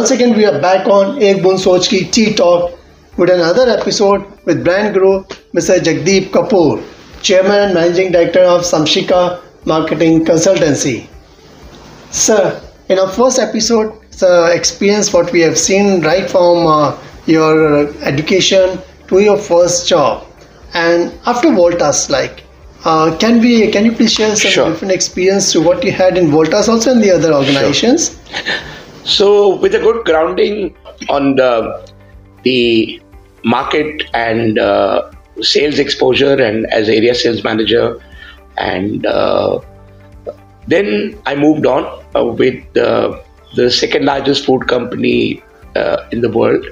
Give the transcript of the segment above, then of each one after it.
once again we are back on Ek Bun Soch Ki T-Talk with another episode with brand guru Mr. Jagdeep Kapoor, Chairman and Managing Director of Samsika Marketing Consultancy. Sir, in our first episode, the experience what we have seen right from uh, your education to your first job and after Voltas, like uh, can we can you please share some Sure. different experience to what you had in Voltas also in the other organizations? So, with a good grounding on the the market and uh, sales exposure, and as area sales manager, and uh, then I moved on uh, with uh, the second largest food company uh, in the world,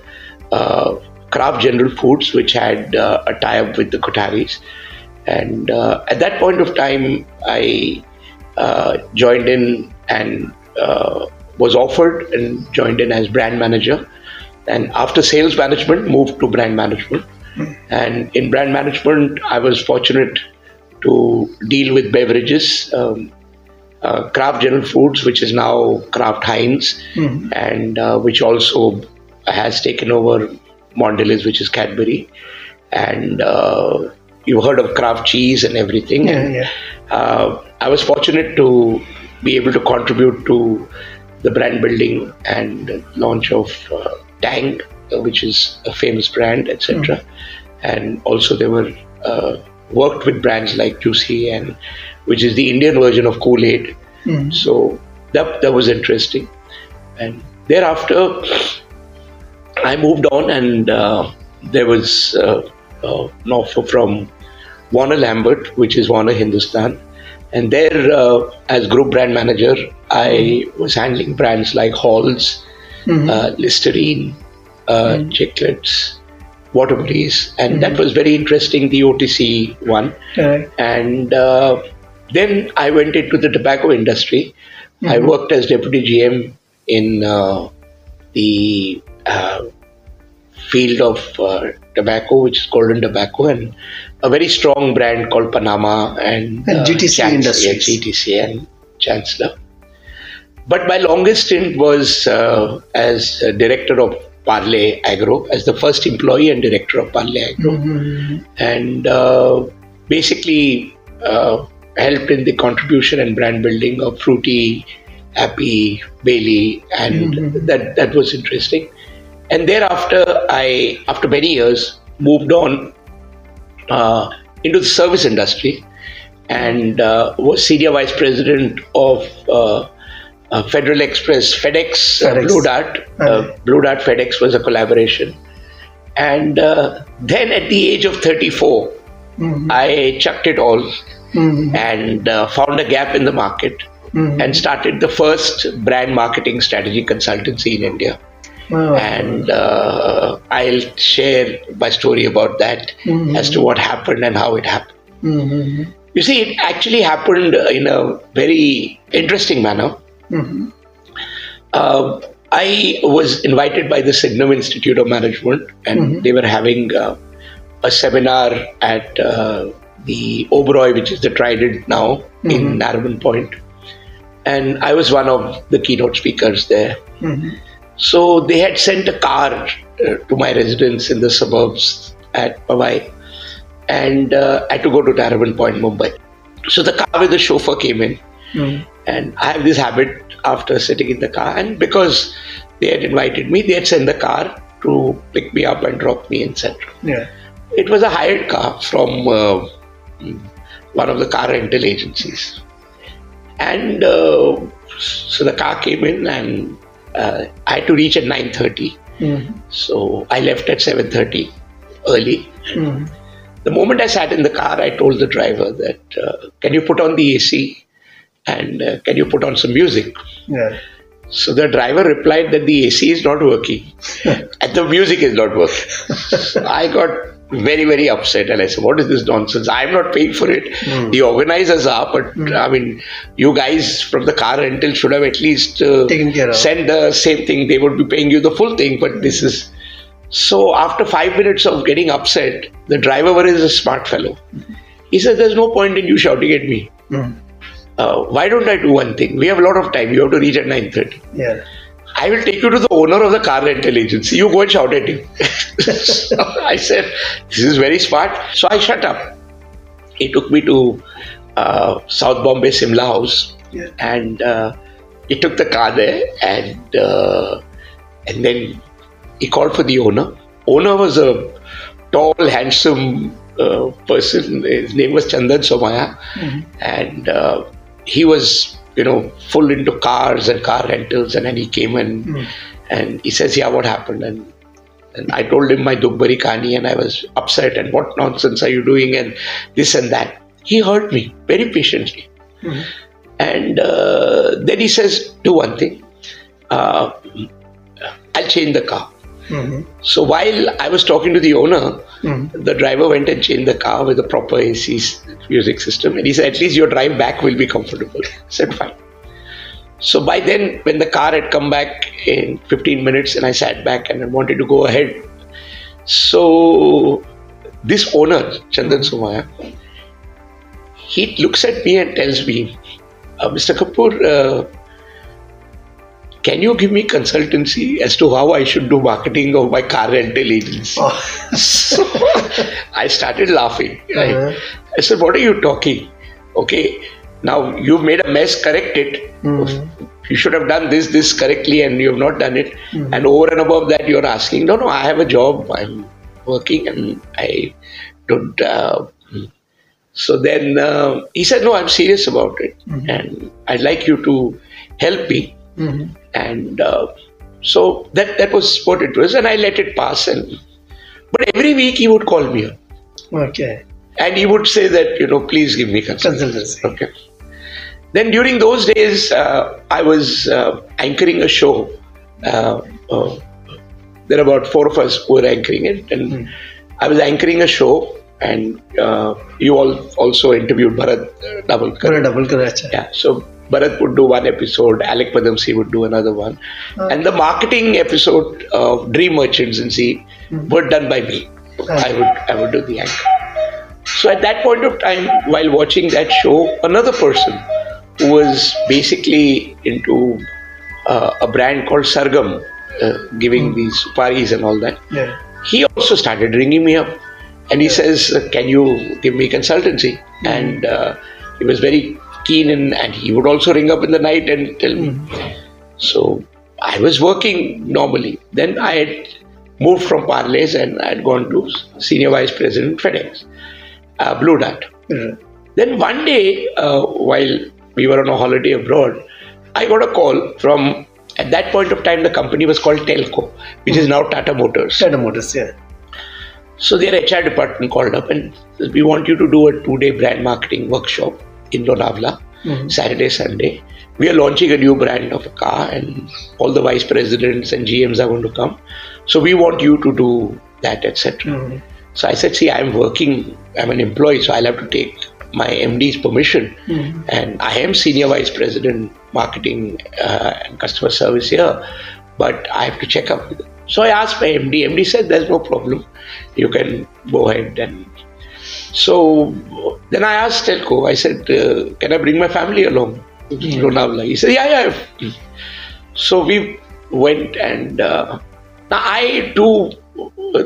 uh, Kraft General Foods, which had a tie-up with the Kotharis. And at that point of time, I joined in and was offered and joined in as brand manager. And after sales management, moved to brand management. And in brand management, I was fortunate to deal with beverages, um, uh, Kraft General Foods, which is now Kraft Heinz, and uh, which also has taken over Mondelez, which is Cadbury. And uh, you heard of Kraft cheese and everything. Yeah, and, yeah. uh, I was fortunate to be able to contribute to the brand building and launch of uh, Tang, which is a famous brand, etc. And also they were uh, worked with brands like Juicy and which is the Indian version of Kool Aid. So that that was interesting. And thereafter, I moved on, and uh, there was uh, uh, an offer from Warner Lambert, which is Warner Hindustan. And there, uh, as group brand manager, I was handling brands like Halls, uh, Listerine, uh, Chiclets, Waterbury's, and that was very interesting, the OTC one. Correct. And uh, then I went into the tobacco industry. I worked as deputy GM in uh, the uh, field of uh, tobacco, which is golden tobacco, and a very strong brand called Panama and, And GTC Chans- Industries. yeah, GTC and Chancellor. But my longest stint was uh, as a director of Parle Agro, as the first employee and director of Parle Agro, and uh, basically uh, helped in the contribution and brand building of Frooti, Appy, Bailley, and that that was interesting. And thereafter, I after many years moved on uh, into the service industry and uh, was senior vice president of uh, uh, Federal Express, FedEx, uh, FedEx. Blue Dart. Uh, Blue Dart FedEx was a collaboration. And uh, then at the age of 34, I chucked it all and uh, found a gap in the market and started the first brand marketing strategy consultancy in India. Wow. And uh, I'll share my story about that as to what happened and how it happened. You see, it actually happened in a very interesting manner. Uh, I was invited by the Sydenham Institute of Management, and they were having uh, a seminar at uh, the Oberoi, which is the Trident now in Nariman Point. And I was one of the keynote speakers there. So they had sent a car uh, to my residence in the suburbs at Mumbai, and uh, I had to go to Nariman Point, Mumbai. So the car with the chauffeur came in, and I have this habit after sitting in the car, and because they had invited me, they had sent the car to pick me up and drop me in Central. Yeah. It was a hired car from uh, one of the car rental agencies. And uh, so the car came in and uh, I had to reach at 9.30. So I left at 7.30 early. The moment I sat in the car, I told the driver that, uh, can you put on the AC and uh, can you put on some music? Yeah. So the driver replied that the AC is not working and the music is not working. So I got very, very upset and I said, What is this nonsense? I'm not paying for it. The organizers are, but I mean, you guys from the car rental should have at least uh, Taken care of. sent the same thing. They would be paying you the full thing, but this is. So after five minutes of getting upset, the driver is a smart fellow. He said, There's no point in you shouting at me. Uh, why don't I do one thing? We have a lot of time. You have to reach at 9.30. Yeah. I will take you to the owner of the car rental agency. You go and shout at him. so I said, This is very smart. So I shut up. He took me to uh, South Bombay Simla House Yeah. and uh, he took the car there and uh, and then he called for the owner. Owner was a tall, handsome uh, person. His name was Chandan Somaya, and uh, he was you know full into cars and car rentals. And then he came and and he says, "Yeah, what happened?" and and I told him my Dugbari Kani and I was upset and what nonsense are you doing and this and that. He heard me very patiently. And uh, then he says, do one thing. Uh, I'll change the car. Mhm. So while I was talking to the owner, Mhm. the driver went and changed the car with a proper AC music system. And he said, at least your drive back will be comfortable. I said, fine. So by then, when the car had come back in 15 minutes and I sat back and I wanted to go ahead, so this owner, Chandan Sumaya, he looks at me and tells me, uh, Mr. Kapoor, uh, can you give me consultancy as to how I should do marketing of my car rental agency? Oh. so I started laughing. Right? Uh-huh. I said, What are you talking? Okay, now you've made a mess, correct it. Mhm. You should have done this, this correctly, and you have not done it. And over and above that, you're asking, No, no, I have a job, I'm working, and I don't. Uh, so then uh, he said, No, I'm serious about it, and I'd like you to help me Mhm and uh, so that that was what it was, and I let it pass. And but every week he would call me up. Okay. And he would say that you know, please give me consultancy. Okay. Then during those days, uh, I was uh, anchoring a show. Uh, uh there were about four of us who were anchoring it, and mm. I was anchoring a show. And uh, you all also interviewed Bharat uh, double Bharat Dabholkar, yeah. So Bharat would do one episode, Alyque Padamsee would do another one, and the marketing episode of Dream Merchants and See were done by me. I would I would do the anchor. So at that point of time, while watching that show, another person who was basically into uh, a brand called Sargam, uh, giving these suparis and all that, Yeah. he also started ringing me up. And he says can you give me consultancy? And uh, he was very and he would also ring up in the night and tell me so i was working normally then i had moved from Parle's and i had gone to senior vice president fedex uh, blue dart Yeah. then one day uh, while we were on a holiday abroad i got a call from at that point of time the company was called telco which is now tata motors Tata Motors. Yeah. so their HR department called up and said, we want you to do a two-day brand marketing workshop in Lonavala, Saturday, Sunday. We are launching a new brand of a car and all the vice presidents and GMs are going to come. So we want you to do that, etc. Mhm. So I said, see, I'm working, I'm an employee, so I'll have to take my MD's permission. And I am senior vice president marketing uh, and customer service here, but I have to check up. So I asked my MD. MD said, there's no problem. You can go ahead. And so then I asked Telco, I said, uh, can I bring my family along to Lonavala? He said, yeah, yeah. So we went and uh, now I do uh,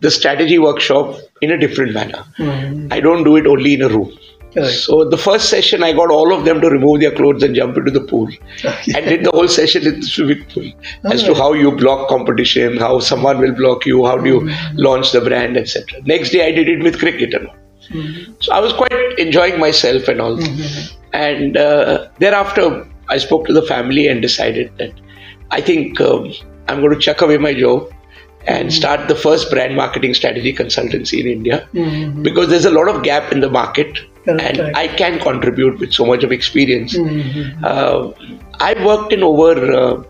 the strategy workshop in a different manner. I don't do it only in a room. Correct. So the first session, I got all of them to remove their clothes and jump into the pool, and did the whole session in the swimming pool as to how you block competition, how someone will block you, how do you launch the brand, etc. Next day, I did it with cricket and all. So I was quite enjoying myself and all. And uh, thereafter, I spoke to the family and decided that I think um, I'm going to chuck away my job and start the first brand marketing strategy consultancy in India because there's a lot of gap in the market Correct, and. I can contribute with so much of experience. Mhm. Uh, I've worked in over uh,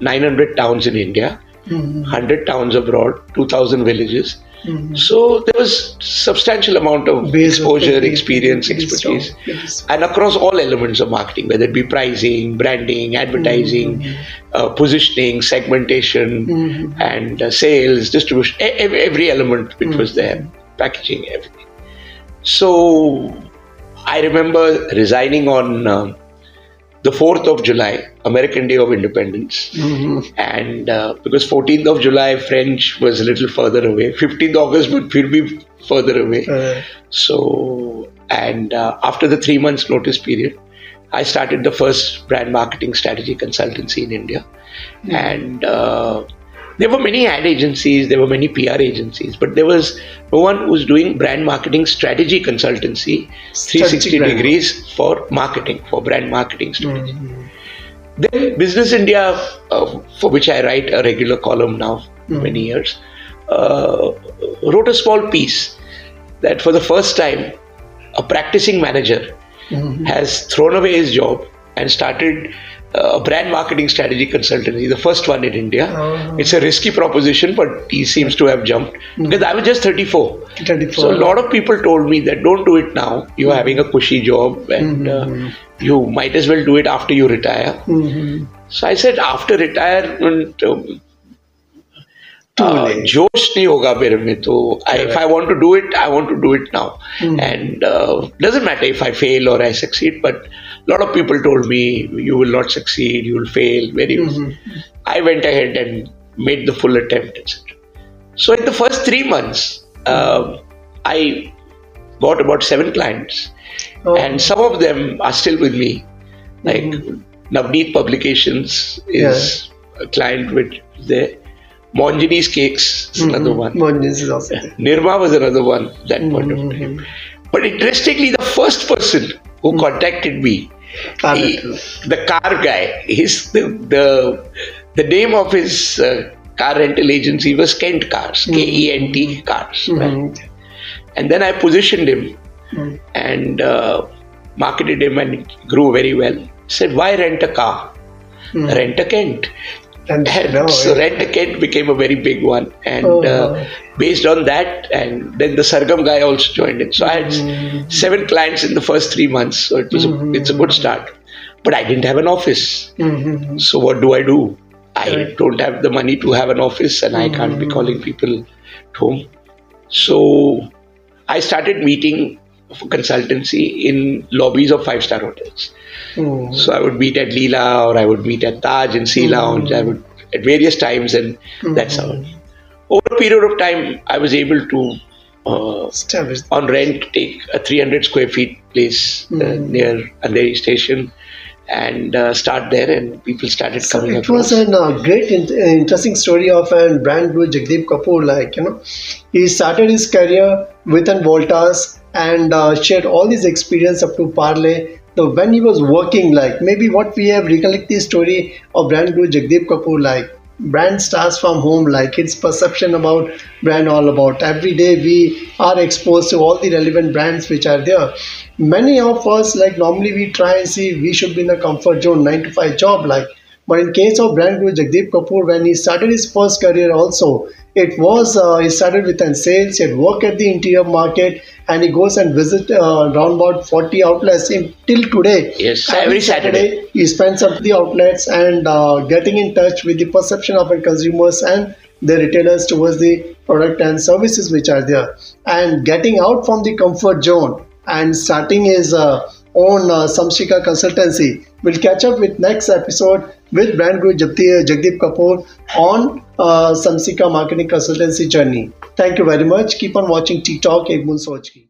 900 towns in India, Mhm. 100 towns abroad, 2000 villages. Mhm. So there was substantial amount of Base exposure, experience, expertise, Yes. and across all elements of marketing, whether it be pricing, branding, advertising, uh, positioning, segmentation, Mhm. and uh, sales, distribution, e- ev- every element which was there, packaging, everything. So I remember resigning on um the 4th of July, American Day of Independence. Mhm. And uh, because 14th of July, French was a little further away. 15th August would be further away. Uh, So, and uh, after the three months notice period, I started the first brand marketing strategy consultancy in India. And uh, there were many ad agencies, there were many PR agencies, but there was no one who was doing brand marketing strategy consultancy 360 Strategic brand. degrees for marketing, for brand marketing strategy. mhm. Then Business India, uh, for which I write a regular column now, many years, uh, wrote a small piece that for the first time, a practicing manager Mhm. has thrown away his job and started a brand marketing strategy consultancy, the first one in India. Oh. It's a risky proposition, but he seems to have jumped because I was just 34. 34. So a lot of people told me that don't do it now. You're having a cushy job and Mhm. uh, you might as well do it after you retire. Mhm. So I said after retirement, um, Too uh, late. जोश नहीं होगा मेरे में तो I, if I want to do it, I want to do it now. Hmm. And uh, doesn't matter if I fail or I succeed, but a lot of people told me you will not succeed, you will fail. Very. Mhm. I went ahead and made the full attempt, etc. So in the first three months, um I got about seven clients, Oh. and some of them are still with me. Like Navneet Publications is a client with there. Monginis Cakes is another one. Monginis is also. Nirma was another one at that point of time. Mhm. But interestingly, the first person who contacted me, he- the car guy, his the the, the name of his uh, car rental agency was Kent Cars, K E N T Cars. right? Mhm. And then I positioned him Mhm. and uh, marketed him, and grew very well. Said, why rent a car? Mhm. Rent a Kent. And And now, so Rent a became a very big one, and Oh, uh, wow. based on that, and then the Sargam guy also joined in. So I had Mm-hmm. seven clients in the first three months. So it was a, it's a good start, but I didn't have an office. Mhm. So what do I do? I Correct. don't have the money to have an office, and I can't be calling people at home. So I started meeting consultancy in lobbies of five star hotels. Mhm. So I would meet at Leela or I would meet at Taj and Sea Lounge. I would at various times, and that's how. Over a period of time, I was able to, uh, on rent, take a 300 square feet place uh, near Andheri station and uh, start there, and people started So coming it across. was a uh, great, in- interesting story of a brand new Jagdeep Kapoor. Like you know, he started his career within Voltas and uh, shared all his experience up to Parle. So when he was working, like maybe what we have recollect the story of brand guru Jagdeep Kapoor, like brand starts from home, like its perception about brand all about. Every day we are exposed to all the relevant brands which are there. Many of us, like normally we try and see we should be in a comfort zone, nine to five job, like but in case of brand guru Jagdeep Kapoor, when he started his first career also, it was uh, he started with an sales, he had worked at the interior market and he goes and visit uh, around about 40 outlets in, till today. Yes, every Saturday. he spends up the outlets and uh, getting in touch with the perception of the consumers and the retailers towards the product and services which are there and getting out from the comfort zone and starting his uh, own uh, Samshika consultancy. We'll catch up with next episode with brand guru Jagdeep, Kapoor on uh, Samshika marketing consultancy journey. Thank you very much. Keep on watching TikTok, Ek Moon Soch Ki.